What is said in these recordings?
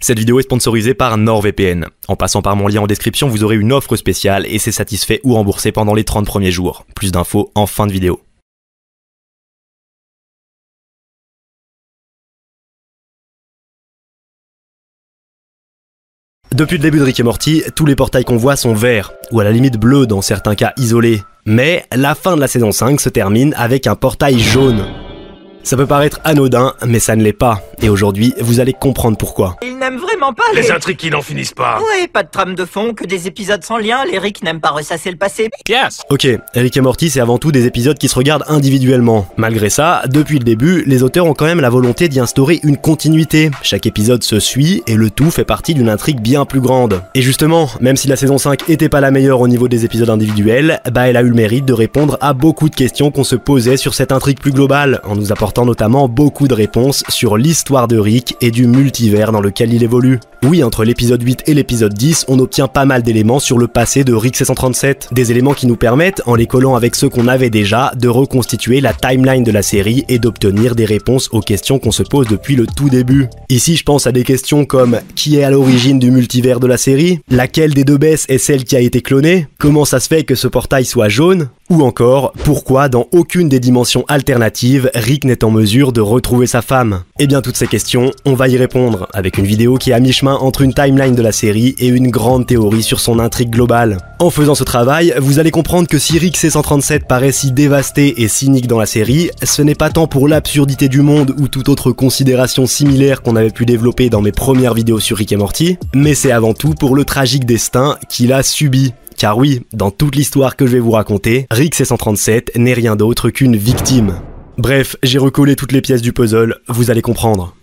Cette vidéo est sponsorisée par NordVPN. En passant par mon lien en description, vous aurez une offre spéciale et c'est satisfait ou remboursé pendant les 30 premiers jours. Plus d'infos en fin de vidéo. Depuis le début de Rick et Morty, tous les portails qu'on voit sont verts, ou à la limite bleus dans certains cas isolés. Mais la fin de la saison 5 se termine avec un portail jaune. Ça peut paraître anodin, mais ça ne l'est pas. Et aujourd'hui, vous allez comprendre pourquoi. Il n'aime vraiment pas les... intrigues qui n'en finissent pas. Ouais, pas de trame de fond, que des épisodes sans lien. Les Rick n'aiment pas ressasser le passé. Yes. Ok, Rick et Morty, c'est avant tout des épisodes qui se regardent individuellement. Malgré ça, depuis le début, les auteurs ont quand même la volonté d'y instaurer une continuité. Chaque épisode se suit et le tout fait partie d'une intrigue bien plus grande. Et justement, même si la saison 5 était pas la meilleure au niveau des épisodes individuels, bah elle a eu le mérite de répondre à beaucoup de questions qu'on se posait sur cette intrigue plus globale, en nous apportant notamment beaucoup de réponses sur l'histoire de Rick et du multivers dans lequel il évolue. Oui, entre l'épisode 8 et l'épisode 10, on obtient pas mal d'éléments sur le passé de Rick C137. Des éléments qui nous permettent, en les collant avec ceux qu'on avait déjà, de reconstituer la timeline de la série et d'obtenir des réponses aux questions qu'on se pose depuis le tout début. Ici, je pense à des questions comme qui est à l'origine du multivers de la série? Laquelle des deux baisses est celle qui a été clonée? Comment ça se fait que ce portail soit jaune? Ou encore, pourquoi dans aucune des dimensions alternatives, Rick n'est en mesure de retrouver sa femme? Eh bien toutes ces questions, on va y répondre, avec une vidéo qui est à mi-chemin entre une timeline de la série et une grande théorie sur son intrigue globale. En faisant ce travail, vous allez comprendre que si Rick C137 paraît si dévasté et cynique dans la série, ce n'est pas tant pour l'absurdité du monde ou toute autre considération similaire qu'on avait pu développer dans mes premières vidéos sur Rick et Morty, mais c'est avant tout pour le tragique destin qu'il a subi. Car oui, dans toute l'histoire que je vais vous raconter, Rick C137 n'est rien d'autre qu'une victime. Bref, j'ai recollé toutes les pièces du puzzle, vous allez comprendre.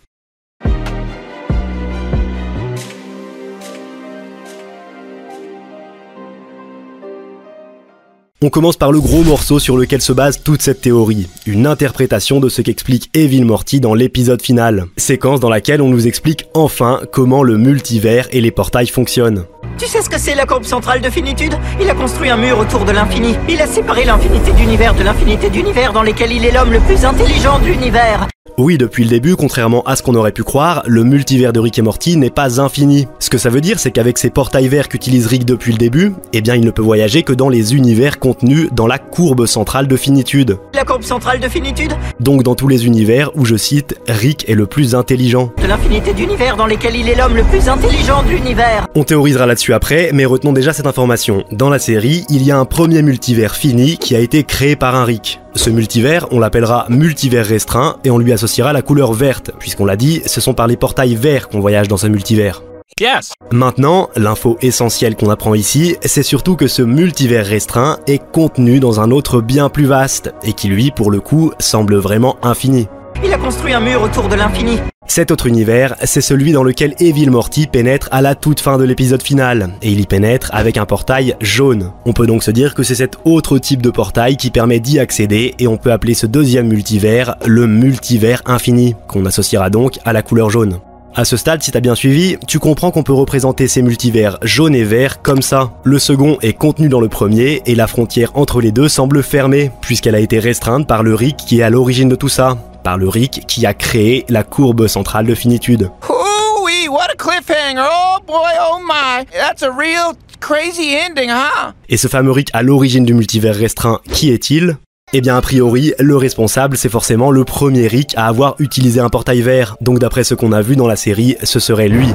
On commence par le gros morceau sur lequel se base toute cette théorie, une interprétation de ce qu'explique Evil Morty dans l'épisode final, séquence dans laquelle on nous explique enfin comment le multivers et les portails fonctionnent. Tu sais ce que c'est la courbe centrale de finitude? Il a construit un mur autour de l'infini. Il a séparé l'infinité d'univers de l'infinité d'univers dans lesquels il est l'homme le plus intelligent de l'univers. Oui, depuis le début, contrairement à ce qu'on aurait pu croire, le multivers de Rick et Morty n'est pas infini. Ce que ça veut dire, c'est qu'avec ces portails verts qu'utilise Rick depuis le début, eh bien il ne peut voyager que dans les univers contenus dans la courbe centrale de finitude. La courbe centrale de finitude Donc dans tous les univers où, je cite, Rick est le plus intelligent. De l'infinité d'univers dans lesquels il est l'homme le plus intelligent de l'univers. On théorisera là-dessus après, mais retenons déjà cette information. Dans la série, il y a un premier multivers fini qui a été créé par un Rick. Ce multivers, on l'appellera multivers restreint et on lui associera la couleur verte, puisqu'on l'a dit, ce sont par les portails verts qu'on voyage dans ce multivers. Yes. Maintenant, l'info essentielle qu'on apprend ici, c'est surtout que ce multivers restreint est contenu dans un autre bien plus vaste, et qui lui, pour le coup, semble vraiment infini. Il a construit un mur autour de l'infini. Cet autre univers, c'est celui dans lequel Evil Morty pénètre à la toute fin de l'épisode final, et il y pénètre avec un portail jaune. On peut donc se dire que c'est cet autre type de portail qui permet d'y accéder, et on peut appeler ce deuxième multivers le multivers infini, qu'on associera donc à la couleur jaune. À ce stade, si t'as bien suivi, tu comprends qu'on peut représenter ces multivers jaune et vert comme ça. Le second est contenu dans le premier et la frontière entre les deux semble fermée, puisqu'elle a été restreinte par le Rick qui est à l'origine de tout ça, par le Rick qui a créé la courbe centrale de finitude. Oh oui, what a cliffhanger! Oh boy, oh my! That's a real crazy ending, huh? Et ce fameux Rick à l'origine du multivers restreint, qui est-il? Eh bien, a priori, le responsable, c'est forcément le premier Rick à avoir utilisé un portail vert. Donc, d'après ce qu'on a vu dans la série, ce serait lui.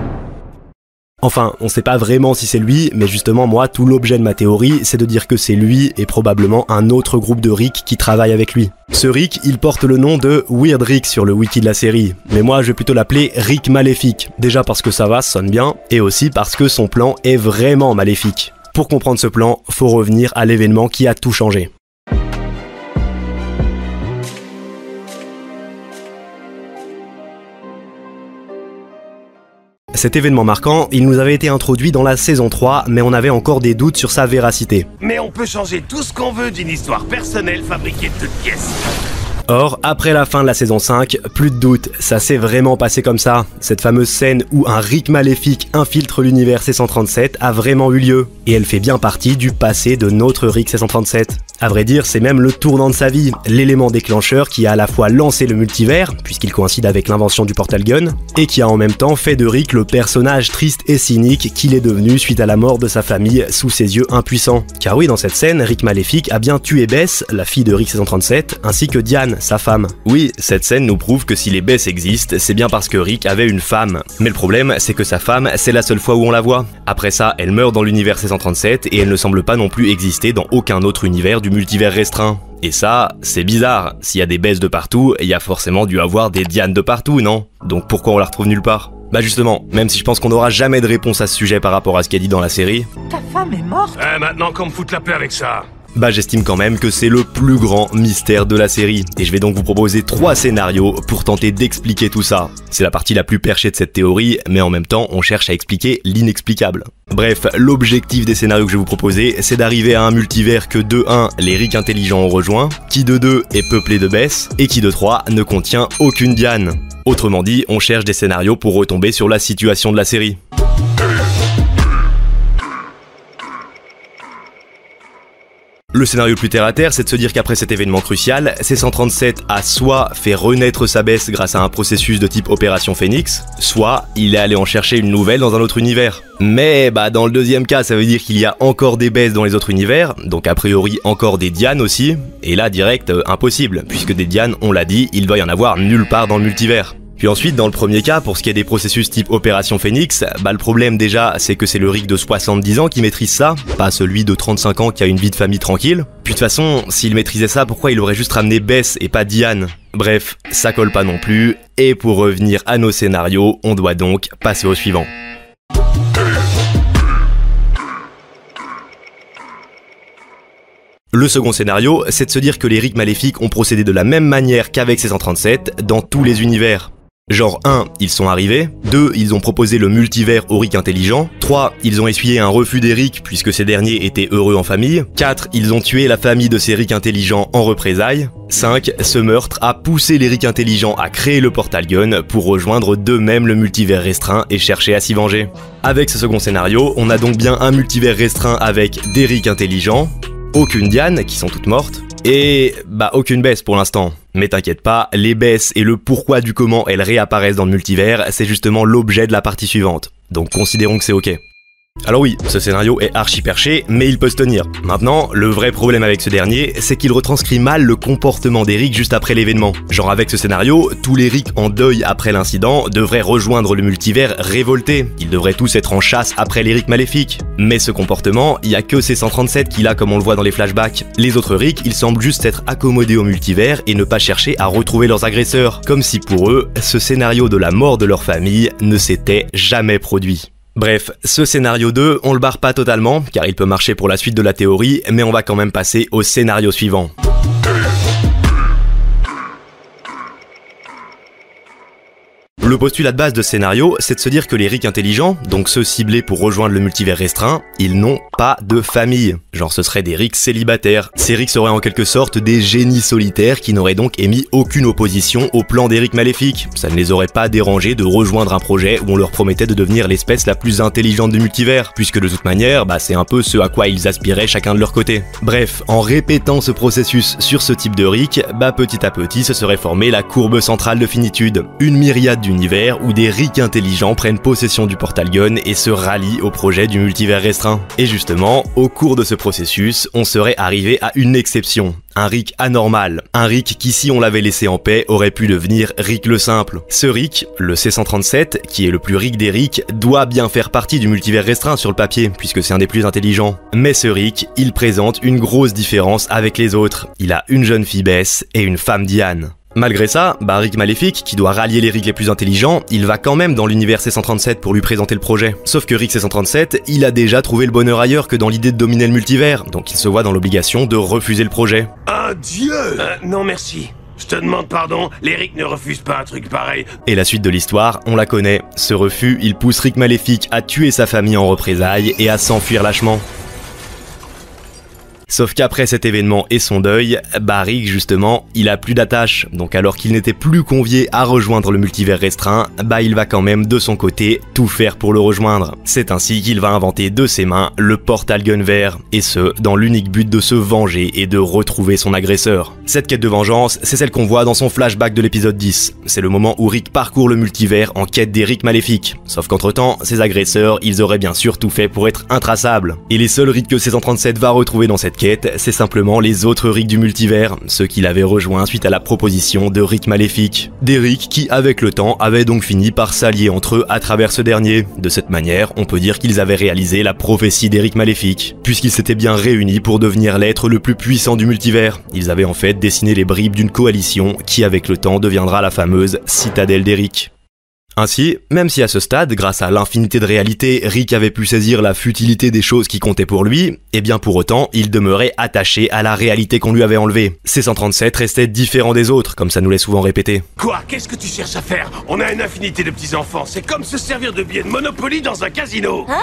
Enfin, on sait pas vraiment si c'est lui, mais justement moi, tout l'objet de ma théorie, c'est de dire que c'est lui et probablement un autre groupe de Rick qui travaille avec lui. Ce Rick, il porte le nom de Weird Rick sur le wiki de la série, mais moi je vais plutôt l'appeler Rick Maléfique, déjà parce que ça va, ça sonne bien, et aussi parce que son plan est vraiment maléfique. Pour comprendre ce plan, faut revenir à l'événement qui a tout changé. Cet événement marquant, il nous avait été introduit dans la saison 3, mais on avait encore des doutes sur sa véracité. Mais on peut changer tout ce qu'on veut d'une histoire personnelle fabriquée de toutes pièces. Or, après la fin de la saison 5, plus de doute, ça s'est vraiment passé comme ça. Cette fameuse scène où un Rick maléfique infiltre l'univers C137 a vraiment eu lieu, et elle fait bien partie du passé de notre Rick C137. À vrai dire, c'est même le tournant de sa vie, l'élément déclencheur qui a à la fois lancé le multivers, puisqu'il coïncide avec l'invention du portal gun, et qui a en même temps fait de Rick le personnage triste et cynique qu'il est devenu suite à la mort de sa famille sous ses yeux impuissants. Car oui, dans cette scène, Rick Maléfique a bien tué Bess, la fille de Rick C137, ainsi que Diane, sa femme. Oui, cette scène nous prouve que si les Bess existent, c'est bien parce que Rick avait une femme. Mais le problème, c'est que sa femme, c'est la seule fois où on la voit. Après ça, elle meurt dans l'univers C137 et elle ne semble pas non plus exister dans aucun autre univers du multivers restreint. Et ça, c'est bizarre. S'il y a des baisses de partout, il y a forcément dû avoir des Dianes de partout, non? Donc pourquoi on la retrouve nulle part? Bah justement, même si je pense qu'on n'aura jamais de réponse à ce sujet par rapport à ce qu'elle dit dans la série, Ta femme est morte? Eh, maintenant qu'on me fout la paix avec ça. Bah j'estime quand même que c'est le plus grand mystère de la série. Et je vais donc vous proposer trois scénarios pour tenter d'expliquer tout ça. C'est la partie la plus perchée de cette théorie, mais en même temps, on cherche à expliquer l'inexplicable. Bref, l'objectif des scénarios que je vais vous proposer, c'est d'arriver à un multivers que de 1, les rics intelligents ont rejoint, qui de 2 est peuplé de Bess, et qui de 3 ne contient aucune Diane. Autrement dit, on cherche des scénarios pour retomber sur la situation de la série. Le scénario plus terre à terre, c'est de se dire qu'après cet événement crucial, C137 a soit fait renaître sa baisse grâce à un processus de type Opération Phoenix, soit il est allé en chercher une nouvelle dans un autre univers. Mais bah dans le deuxième cas, ça veut dire qu'il y a encore des baisses dans les autres univers, donc a priori encore des Dianes aussi, et là direct euh, impossible, puisque des Dianes, on l'a dit, il doit y en avoir nulle part dans le multivers. Puis ensuite, dans le premier cas, pour ce qui est des processus type Opération Phoenix, bah le problème déjà, c'est que c'est le Rick de 70 ans qui maîtrise ça, pas celui de 35 ans qui a une vie de famille tranquille. Puis de toute façon, s'il maîtrisait ça, pourquoi il aurait juste ramené Bess et pas Diane? Bref, ça colle pas non plus, et pour revenir à nos scénarios, on doit donc passer au suivant. Le second scénario, c'est de se dire que les Rick maléfiques ont procédé de la même manière qu'avec ces 137 dans tous les univers. Genre 1, ils sont arrivés, 2, ils ont proposé le multivers aux Rick intelligents, 3, ils ont essuyé un refus des Rick puisque ces derniers étaient heureux en famille, 4, ils ont tué la famille de ces Rick intelligents en représailles, 5, ce meurtre a poussé les Rick intelligents à créer le Portal Gun pour rejoindre d'eux-mêmes le multivers restreint et chercher à s'y venger. Avec ce second scénario, on a donc bien un multivers restreint avec des Rick intelligents, aucune Diane, qui sont toutes mortes, et bah aucune baisse pour l'instant. Mais t'inquiète pas, les baisses et le pourquoi du comment elles réapparaissent dans le multivers, c'est justement l'objet de la partie suivante. Donc considérons que c'est ok. Alors oui, ce scénario est archi perché, mais il peut se tenir. Maintenant, le vrai problème avec ce dernier, c'est qu'il retranscrit mal le comportement des Rick juste après l'événement. Genre avec ce scénario, tous les Rick en deuil après l'incident devraient rejoindre le multivers révoltés. Ils devraient tous être en chasse après les Rick maléfiques. Mais ce comportement, il y a que C137 qui l'a comme on le voit dans les flashbacks. Les autres Rick, ils semblent juste être accommodés au multivers et ne pas chercher à retrouver leurs agresseurs. Comme si pour eux, ce scénario de la mort de leur famille ne s'était jamais produit. Bref, ce scénario 2, on le barre pas totalement, car il peut marcher pour la suite de la théorie, mais on va quand même passer au scénario suivant. Le postulat de base de scénario, c'est de se dire que les Rick intelligents, donc ceux ciblés pour rejoindre le multivers restreint, ils n'ont pas de famille. Genre ce seraient des Rick célibataires. Ces Rick seraient en quelque sorte des génies solitaires qui n'auraient donc émis aucune opposition au plan des Rick maléfiques. Ça ne les aurait pas dérangés de rejoindre un projet où on leur promettait de devenir l'espèce la plus intelligente du multivers, puisque de toute manière, bah c'est un peu ce à quoi ils aspiraient chacun de leur côté. Bref, en répétant ce processus sur ce type de Rick, bah petit à petit se serait formée la courbe centrale de finitude. Une myriade où des Rick intelligents prennent possession du portal gun et se rallient au projet du multivers restreint. Et justement, au cours de ce processus, on serait arrivé à une exception. Un Rick anormal. Un Rick qui, si on l'avait laissé en paix, aurait pu devenir Rick le simple. Ce Rick, le C137, qui est le plus Rick des Rick, doit bien faire partie du multivers restreint sur le papier, puisque c'est un des plus intelligents. Mais ce Rick, il présente une grosse différence avec les autres. Il a une jeune fille Bess et une femme Diane. Malgré ça, bah Rick Maléfique, qui doit rallier les Rick les plus intelligents, il va quand même dans l'univers C137 pour lui présenter le projet. Sauf que Rick C137, il a déjà trouvé le bonheur ailleurs que dans l'idée de dominer le multivers, donc il se voit dans l'obligation de refuser le projet. Un dieu Euh, Non merci. Je te demande pardon, les Rick ne refusent pas un truc pareil. Et la suite de l'histoire, on la connaît. Ce refus, il pousse Rick Maléfique à tuer sa famille en représailles et à s'enfuir lâchement. Sauf qu'après cet événement et son deuil, bah Rick justement, il a plus d'attache. Donc alors qu'il n'était plus convié à rejoindre le multivers restreint, bah il va quand même de son côté tout faire pour le rejoindre. C'est ainsi qu'il va inventer de ses mains le portal gun vert, et ce, dans l'unique but de se venger et de retrouver son agresseur. Cette quête de vengeance, c'est celle qu'on voit dans son flashback de l'épisode 10. C'est le moment où Rick parcourt le multivers en quête des Rick maléfiques. Sauf qu'entre temps, ses agresseurs, ils auraient bien sûr tout fait pour être intraçables. Et les seuls Rick que C137 va retrouver dans cette c'est simplement les autres Rick du multivers, ceux qu'il avait rejoints suite à la proposition de Rick maléfique. Des qui, avec le temps, avaient donc fini par s'allier entre eux à travers ce dernier. De cette manière, on peut dire qu'ils avaient réalisé la prophétie d'Eric Maléfique, puisqu'ils s'étaient bien réunis pour devenir l'être le plus puissant du multivers. Ils avaient en fait dessiné les bribes d'une coalition qui, avec le temps, deviendra la fameuse Citadelle d'Eric. Ainsi, même si à ce stade, grâce à l'infinité de réalités, Rick avait pu saisir la futilité des choses qui comptaient pour lui, et eh bien pour autant, il demeurait attaché à la réalité qu'on lui avait enlevée. C-137 restait différent des autres, comme ça nous l'est souvent répété. Quoi? Qu'est-ce que tu cherches à faire? On a une infinité de petits-enfants, c'est comme se servir de billets de Monopoly dans un casino. Hein?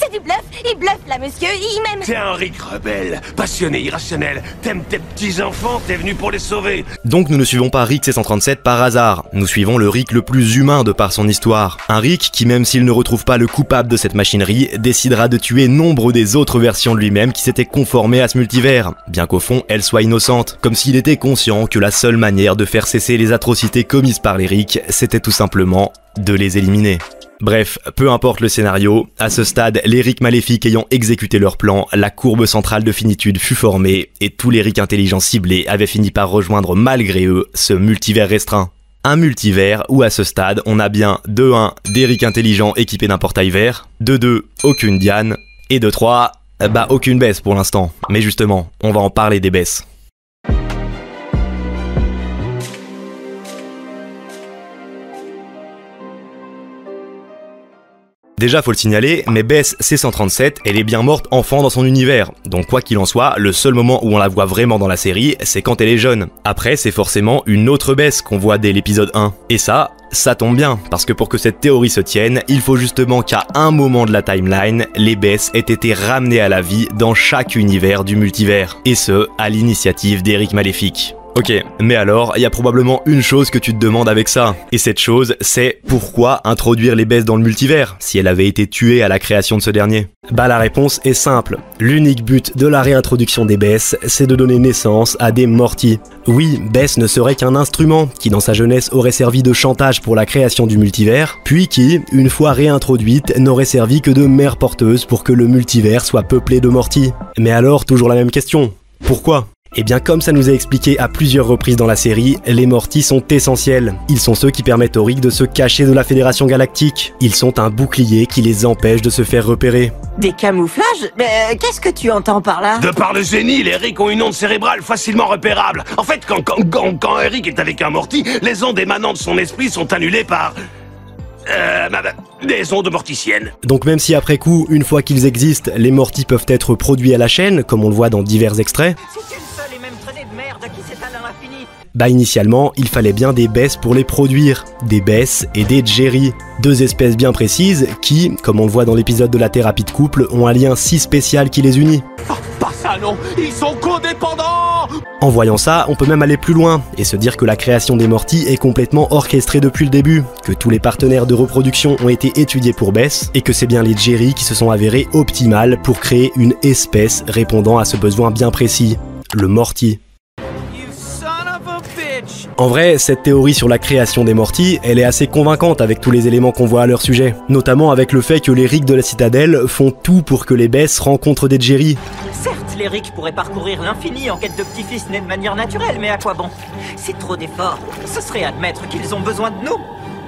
C'est du bluff. Il bluffe là, monsieur, il m'aime. T'es un Rick rebelle, passionné, irrationnel, t'aimes tes petits-enfants, t'es venu pour les sauver. Donc nous ne suivons pas Rick C-137 par hasard, nous suivons le Rick le plus humain de par son histoire. Un Rick qui, même s'il ne retrouve pas le coupable de cette machinerie, décidera de tuer nombre des autres versions de lui-même qui s'étaient conformées à ce multivers, bien qu'au fond elles soient innocentes, comme s'il était conscient que la seule manière de faire cesser les atrocités commises par les Rick, c'était tout simplement de les éliminer. Bref, peu importe le scénario, à ce stade, les Rick maléfiques ayant exécuté leur plan, la courbe centrale de finitude fut formée et tous les Rick intelligents ciblés avaient fini par rejoindre malgré eux ce multivers restreint un multivers où à ce stade on a bien de 1 d'Eric intelligent équipé d'un portail vert, de 2 aucune Diane, et de 3 bah aucune baisse pour l'instant. Mais justement, on va en parler des baisses. Déjà, faut le signaler, mais Bess C137, elle est bien morte enfant dans son univers. Donc quoi qu'il en soit, le seul moment où on la voit vraiment dans la série, c'est quand elle est jeune. Après, c'est forcément une autre Bess qu'on voit dès l'épisode 1. Et ça, ça tombe bien, parce que pour que cette théorie se tienne, il faut justement qu'à un moment de la timeline, les Bess aient été ramenées à la vie dans chaque univers du multivers. Et ce, à l'initiative d'Eric Maléfique. Ok, mais alors, il y a probablement une chose que tu te demandes avec ça. Et cette chose, c'est pourquoi introduire les baisses dans le multivers, si elle avait été tuée à la création de ce dernier? Bah la réponse est simple. L'unique but de la réintroduction des baisses, c'est de donner naissance à des mortis. Oui, Bess ne serait qu'un instrument qui dans sa jeunesse aurait servi de chantage pour la création du multivers, puis qui, une fois réintroduite, n'aurait servi que de mère porteuse pour que le multivers soit peuplé de mortis. Mais alors, toujours la même question. Pourquoi? Eh bien comme ça nous a expliqué à plusieurs reprises dans la série, les Mortis sont essentiels. Ils sont ceux qui permettent aux Rick de se cacher de la Fédération Galactique. Ils sont un bouclier qui les empêche de se faire repérer. Des camouflages? Mais euh, qu'est-ce que tu entends par là? De par le génie, les Rick ont une onde cérébrale facilement repérable. En fait, quand, quand, quand, quand Eric est avec un Morty, les ondes émanant de son esprit sont annulées par... Euh, des ondes morticiennes. Donc même si après coup, une fois qu'ils existent, les mortis peuvent être produits à la chaîne, comme on le voit dans divers extraits, bah initialement, il fallait bien des baisses pour les produire, des baisses et des Jerry, deux espèces bien précises qui, comme on le voit dans l'épisode de la thérapie de couple, ont un lien si spécial qui les unit. Oh, pas ça non, ils sont codépendants En voyant ça, on peut même aller plus loin et se dire que la création des Mortis est complètement orchestrée depuis le début, que tous les partenaires de reproduction ont été étudiés pour Bess et que c'est bien les Jerry qui se sont avérés optimales pour créer une espèce répondant à ce besoin bien précis, le Morty. En vrai, cette théorie sur la création des mortis, elle est assez convaincante avec tous les éléments qu'on voit à leur sujet. Notamment avec le fait que les Rick de la Citadelle font tout pour que les Bess rencontrent des Jerry. Certes, les Rick pourraient parcourir l'infini en quête de petits-fils nés de manière naturelle, mais à quoi bon? C'est trop d'efforts. Ce serait admettre qu'ils ont besoin de nous.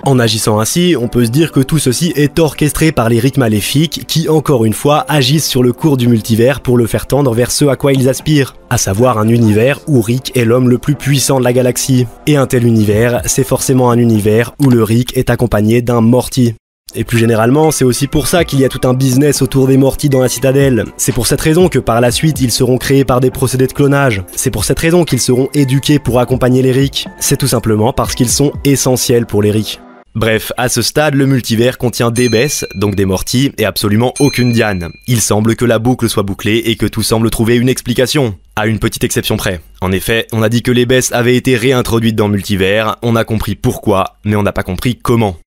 En agissant ainsi, on peut se dire que tout ceci est orchestré par les Rick maléfiques qui, encore une fois, agissent sur le cours du multivers pour le faire tendre vers ce à quoi ils aspirent, à savoir un univers où Rick est l'homme le plus puissant de la galaxie. Et un tel univers, c'est forcément un univers où le Rick est accompagné d'un Morty. Et plus généralement, c'est aussi pour ça qu'il y a tout un business autour des mortis dans la citadelle. C'est pour cette raison que par la suite, ils seront créés par des procédés de clonage. C'est pour cette raison qu'ils seront éduqués pour accompagner les Rick. C'est tout simplement parce qu'ils sont essentiels pour les Rick. Bref, à ce stade, le multivers contient des Bess, donc des Morty, et absolument aucune Diane. Il semble que la boucle soit bouclée et que tout semble trouver une explication. À une petite exception près. En effet, on a dit que les Bess avaient été réintroduites dans le multivers, on a compris pourquoi, mais on n'a pas compris comment.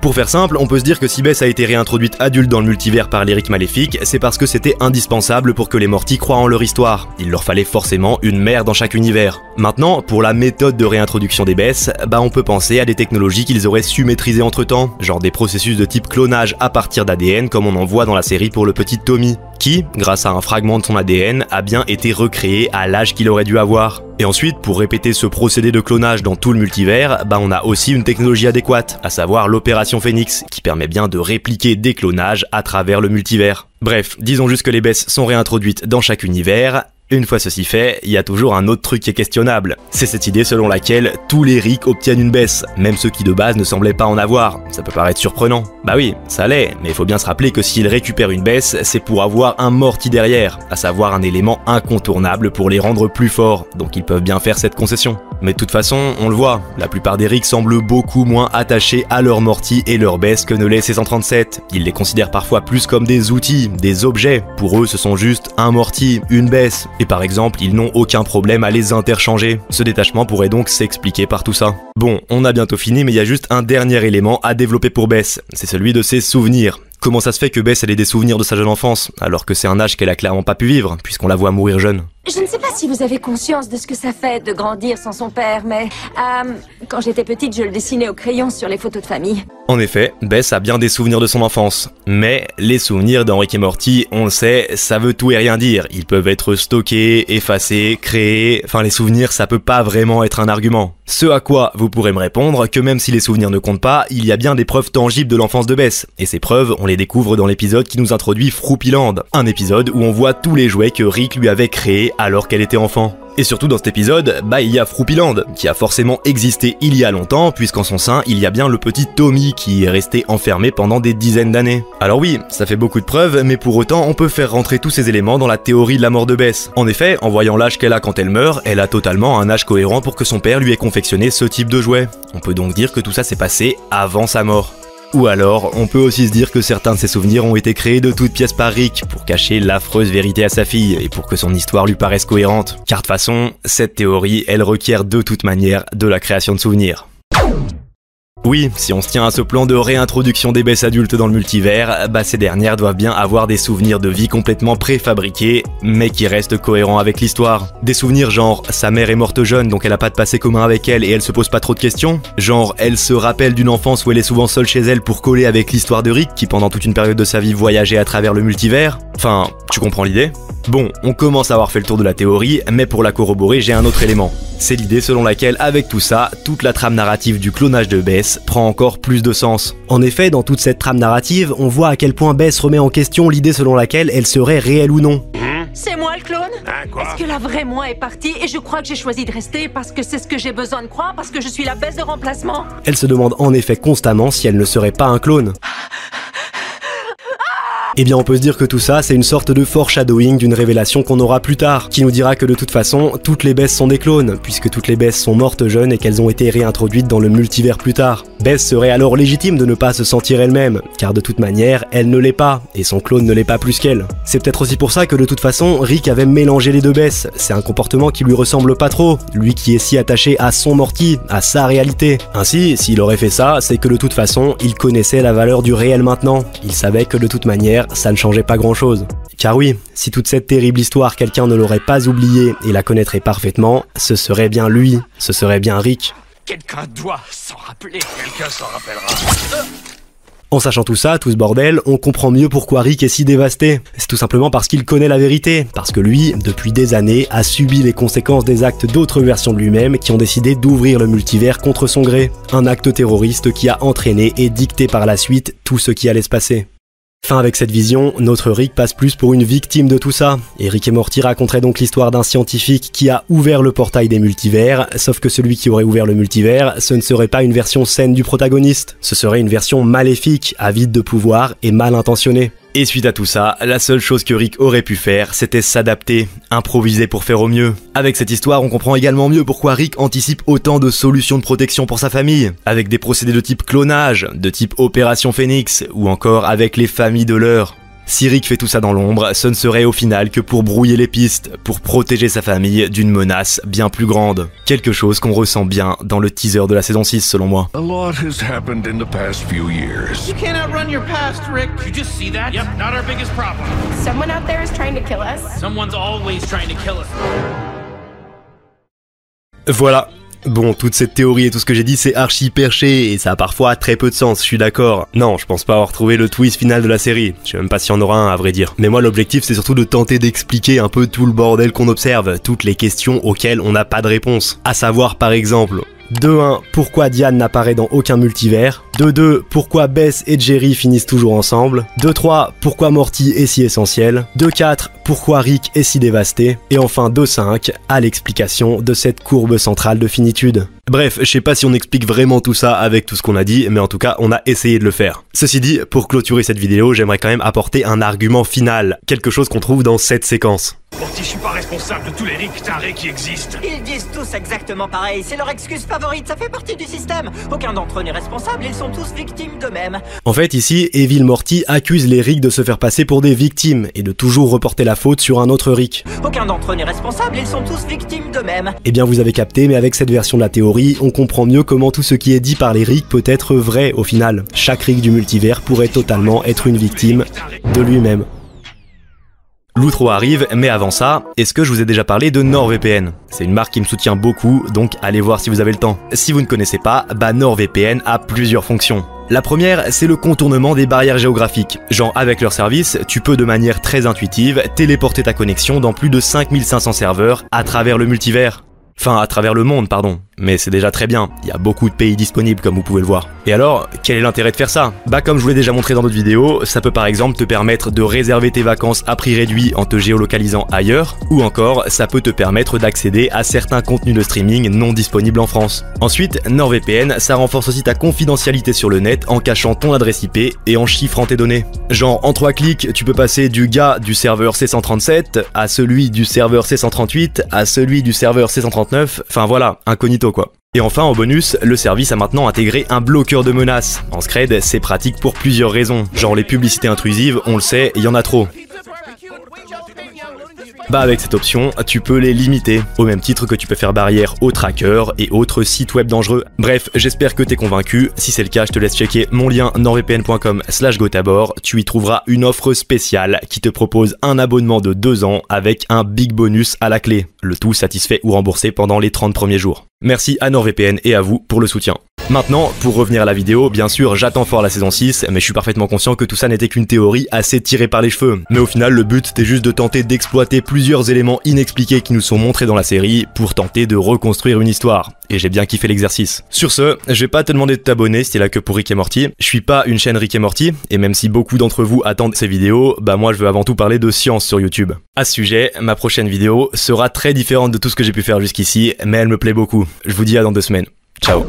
Pour faire simple, on peut se dire que si Bess a été réintroduite adulte dans le multivers par l'Éric Maléfique, c'est parce que c'était indispensable pour que les Morty croient en leur histoire. Il leur fallait forcément une mère dans chaque univers. Maintenant, pour la méthode de réintroduction des Bess, bah on peut penser à des technologies qu'ils auraient su maîtriser entre temps, genre des processus de type clonage à partir d'ADN comme on en voit dans la série pour le petit Tommy qui, grâce à un fragment de son ADN, a bien été recréé à l'âge qu'il aurait dû avoir. Et ensuite, pour répéter ce procédé de clonage dans tout le multivers, bah on a aussi une technologie adéquate, à savoir l'opération Phoenix, qui permet bien de répliquer des clonages à travers le multivers. Bref, disons juste que les baisses sont réintroduites dans chaque univers, une fois ceci fait, il y a toujours un autre truc qui est questionnable. C'est cette idée selon laquelle tous les rics obtiennent une baisse, même ceux qui de base ne semblaient pas en avoir. Ça peut paraître surprenant. Bah oui, ça l'est, mais il faut bien se rappeler que s'ils récupèrent une baisse, c'est pour avoir un morti derrière, à savoir un élément incontournable pour les rendre plus forts, donc ils peuvent bien faire cette concession. Mais de toute façon, on le voit, la plupart des rics semblent beaucoup moins attachés à leur morti et leur baisse que ne l'est C137. Ils les considèrent parfois plus comme des outils, des objets. Pour eux, ce sont juste un morti, une baisse, et par exemple, ils n'ont aucun problème à les interchanger. Ce détachement pourrait donc s'expliquer par tout ça. Bon, on a bientôt fini, mais il y a juste un dernier élément à développer pour Bess, c'est celui de ses souvenirs. Comment ça se fait que Bess ait des souvenirs de sa jeune enfance, alors que c'est un âge qu'elle a clairement pas pu vivre, puisqu'on la voit mourir jeune? Je ne sais pas si vous avez conscience de ce que ça fait de grandir sans son père, mais euh, quand j'étais petite, je le dessinais au crayon sur les photos de famille. En effet, Bess a bien des souvenirs de son enfance. Mais les souvenirs d'Henrique et Morty, on le sait, ça veut tout et rien dire. Ils peuvent être stockés, effacés, créés, enfin les souvenirs ça peut pas vraiment être un argument. Ce à quoi vous pourrez me répondre que même si les souvenirs ne comptent pas, il y a bien des preuves tangibles de l'enfance de Bess. Et ces preuves, on les découvre dans l'épisode qui nous introduit Froupiland. Un épisode où on voit tous les jouets que Rick lui avait créés alors qu'elle était enfant. Et surtout dans cet épisode, bah il y a Froupiland, qui a forcément existé il y a longtemps, puisqu'en son sein, il y a bien le petit Tommy qui est resté enfermé pendant des dizaines d'années. Alors oui, ça fait beaucoup de preuves, mais pour autant, on peut faire rentrer tous ces éléments dans la théorie de la mort de Bess. En effet, en voyant l'âge qu'elle a quand elle meurt, elle a totalement un âge cohérent pour que son père lui ait confectionné ce type de jouet. On peut donc dire que tout ça s'est passé avant sa mort. Ou alors, on peut aussi se dire que certains de ses souvenirs ont été créés de toutes pièces par Rick pour cacher l'affreuse vérité à sa fille et pour que son histoire lui paraisse cohérente. Car de toute façon, cette théorie, elle requiert de toute manière de la création de souvenirs. Oui, si on se tient à ce plan de réintroduction des baisses adultes dans le multivers, bah ces dernières doivent bien avoir des souvenirs de vie complètement préfabriqués, mais qui restent cohérents avec l'histoire. Des souvenirs genre sa mère est morte jeune donc elle a pas de passé commun avec elle et elle se pose pas trop de questions. Genre elle se rappelle d'une enfance où elle est souvent seule chez elle pour coller avec l'histoire de Rick qui pendant toute une période de sa vie voyageait à travers le multivers. Enfin, tu comprends l'idée? Bon, on commence à avoir fait le tour de la théorie, mais pour la corroborer, j'ai un autre élément. C'est l'idée selon laquelle, avec tout ça, toute la trame narrative du clonage de Bess prend encore plus de sens. En effet, dans toute cette trame narrative, on voit à quel point Bess remet en question l'idée selon laquelle elle serait réelle ou non. C'est moi le clone Hein, quoi Est-ce que la vraie moi est partie et je crois que j'ai choisi de rester parce que c'est ce que j'ai besoin de croire, parce que je suis la baisse de remplacement? Elle se demande en effet constamment si elle ne serait pas un clone. Eh bien, on peut se dire que tout ça, c'est une sorte de foreshadowing d'une révélation qu'on aura plus tard, qui nous dira que de toute façon, toutes les Bess sont des clones, puisque toutes les Bess sont mortes jeunes et qu'elles ont été réintroduites dans le multivers plus tard. Bess serait alors légitime de ne pas se sentir elle-même, car de toute manière, elle ne l'est pas, et son clone ne l'est pas plus qu'elle. C'est peut-être aussi pour ça que de toute façon, Rick avait mélangé les deux Bess. C'est un comportement qui lui ressemble pas trop, lui qui est si attaché à son morti, à sa réalité. Ainsi, s'il aurait fait ça, c'est que de toute façon, il connaissait la valeur du réel maintenant. Il savait que de toute manière, ça ne changeait pas grand-chose. Car oui, si toute cette terrible histoire quelqu'un ne l'aurait pas oubliée et la connaîtrait parfaitement, ce serait bien lui, ce serait bien Rick. Quelqu'un doit s'en rappeler. Quelqu'un s'en rappellera. En sachant tout ça, tout ce bordel, on comprend mieux pourquoi Rick est si dévasté. C'est tout simplement parce qu'il connaît la vérité, parce que lui, depuis des années, a subi les conséquences des actes d'autres versions de lui-même qui ont décidé d'ouvrir le multivers contre son gré. Un acte terroriste qui a entraîné et dicté par la suite tout ce qui allait se passer. Fin avec cette vision, notre Rick passe plus pour une victime de tout ça. Et Rick et Morty raconteraient donc l'histoire d'un scientifique qui a ouvert le portail des multivers, sauf que celui qui aurait ouvert le multivers, ce ne serait pas une version saine du protagoniste, ce serait une version maléfique, avide de pouvoir et mal intentionnée. Et suite à tout ça, la seule chose que Rick aurait pu faire, c'était s'adapter, improviser pour faire au mieux. Avec cette histoire, on comprend également mieux pourquoi Rick anticipe autant de solutions de protection pour sa famille, avec des procédés de type clonage, de type Opération Phoenix, ou encore avec les familles de l'heure. Si Rick fait tout ça dans l'ombre, ce ne serait au final que pour brouiller les pistes, pour protéger sa famille d'une menace bien plus grande. Quelque chose qu'on ressent bien dans le teaser de la saison 6 selon moi. A lot has happened in the past few years. You can't outrun your past, Rick. You just see that? Yep, not our biggest problem. Someone out there is trying to kill us. Someone's always trying to kill us. Voilà, Bon, toute cette théorie et tout ce que j'ai dit, c'est archi perché, et ça a parfois très peu de sens, je suis d'accord. Non, je pense pas avoir trouvé le twist final de la série. Je sais même pas s'il y en aura un, à vrai dire. Mais moi, l'objectif, c'est surtout de tenter d'expliquer un peu tout le bordel qu'on observe, toutes les questions auxquelles on n'a pas de réponse. À savoir, par exemple, 2-1, pourquoi Diane n'apparaît dans aucun multivers? 2-2, pourquoi Bess et Jerry finissent toujours ensemble 2-3, pourquoi Morty est si essentiel 2-4, pourquoi Rick est si dévasté Et enfin 2-5, à l'explication de cette courbe centrale de finitude. Bref, je sais pas si on explique vraiment tout ça avec tout ce qu'on a dit, mais en tout cas, on a essayé de le faire. Ceci dit, pour clôturer cette vidéo, j'aimerais quand même apporter un argument final, quelque chose qu'on trouve dans cette séquence. Morty, je suis pas responsable de tous les Rick tarés qui existent. Ils disent tous exactement pareil, c'est leur excuse favorite, ça fait partie du système. Aucun d'entre eux n'est responsable, ils sont tous victimes d'eux-mêmes. En fait, ici, Evil Morty accuse les Rick de se faire passer pour des victimes et de toujours reporter la faute sur un autre Rick. Aucun d'entre eux n'est responsable, ils sont tous victimes d'eux-mêmes. Eh bien, vous avez capté, mais avec cette version de la théorie, on comprend mieux comment tout ce qui est dit par les Rick peut être vrai au final. Chaque Rick du multivers pourrait totalement être une victime de lui-même. L'outro arrive, mais avant ça, est-ce que je vous ai déjà parlé de NordVPN? C'est une marque qui me soutient beaucoup, donc allez voir si vous avez le temps. Si vous ne connaissez pas, bah NordVPN a plusieurs fonctions. La première, c'est le contournement des barrières géographiques. Genre avec leur service, tu peux de manière très intuitive téléporter ta connexion dans plus de 5500 serveurs à travers le multivers. Enfin, à travers le monde, pardon. Mais c'est déjà très bien, il y a beaucoup de pays disponibles comme vous pouvez le voir. Et alors, quel est l'intérêt de faire ça? Bah comme je vous l'ai déjà montré dans d'autres vidéos, ça peut par exemple te permettre de réserver tes vacances à prix réduit en te géolocalisant ailleurs, ou encore ça peut te permettre d'accéder à certains contenus de streaming non disponibles en France. Ensuite, NordVPN, ça renforce aussi ta confidentialité sur le net en cachant ton adresse IP et en chiffrant tes données. Genre en trois clics, tu peux passer du gars du serveur C137 à celui du serveur C138 à celui du serveur C139, enfin voilà, incognito Et enfin, en bonus, le service a maintenant intégré un bloqueur de menaces. En Scred, c'est pratique pour plusieurs raisons. Genre les publicités intrusives, on le sait, il y en a trop. Bah avec cette option, tu peux les limiter, au même titre que tu peux faire barrière aux trackers et autres sites web dangereux. Bref, j'espère que t'es convaincu, si c'est le cas je te laisse checker mon lien nordvpn.com slash gotabor, tu y trouveras une offre spéciale qui te propose un abonnement de 2 ans avec un big bonus à la clé, le tout satisfait ou remboursé pendant les 30 premiers jours. Merci à NordVPN et à vous pour le soutien. Maintenant, pour revenir à la vidéo, bien sûr, j'attends fort la saison 6, mais je suis parfaitement conscient que tout ça n'était qu'une théorie assez tirée par les cheveux. Mais au final, le but c'était juste de tenter d'exploiter plusieurs éléments inexpliqués qui nous sont montrés dans la série pour tenter de reconstruire une histoire. Et j'ai bien kiffé l'exercice. Sur ce, je vais pas te demander de t'abonner si t'es là que pour Rick et Morty. Je suis pas une chaîne Rick et Morty, et même si beaucoup d'entre vous attendent ces vidéos, bah moi je veux avant tout parler de science sur YouTube. À ce sujet, ma prochaine vidéo sera très différente de tout ce que j'ai pu faire jusqu'ici, mais elle me plaît beaucoup. Je vous dis à dans deux semaines. Ciao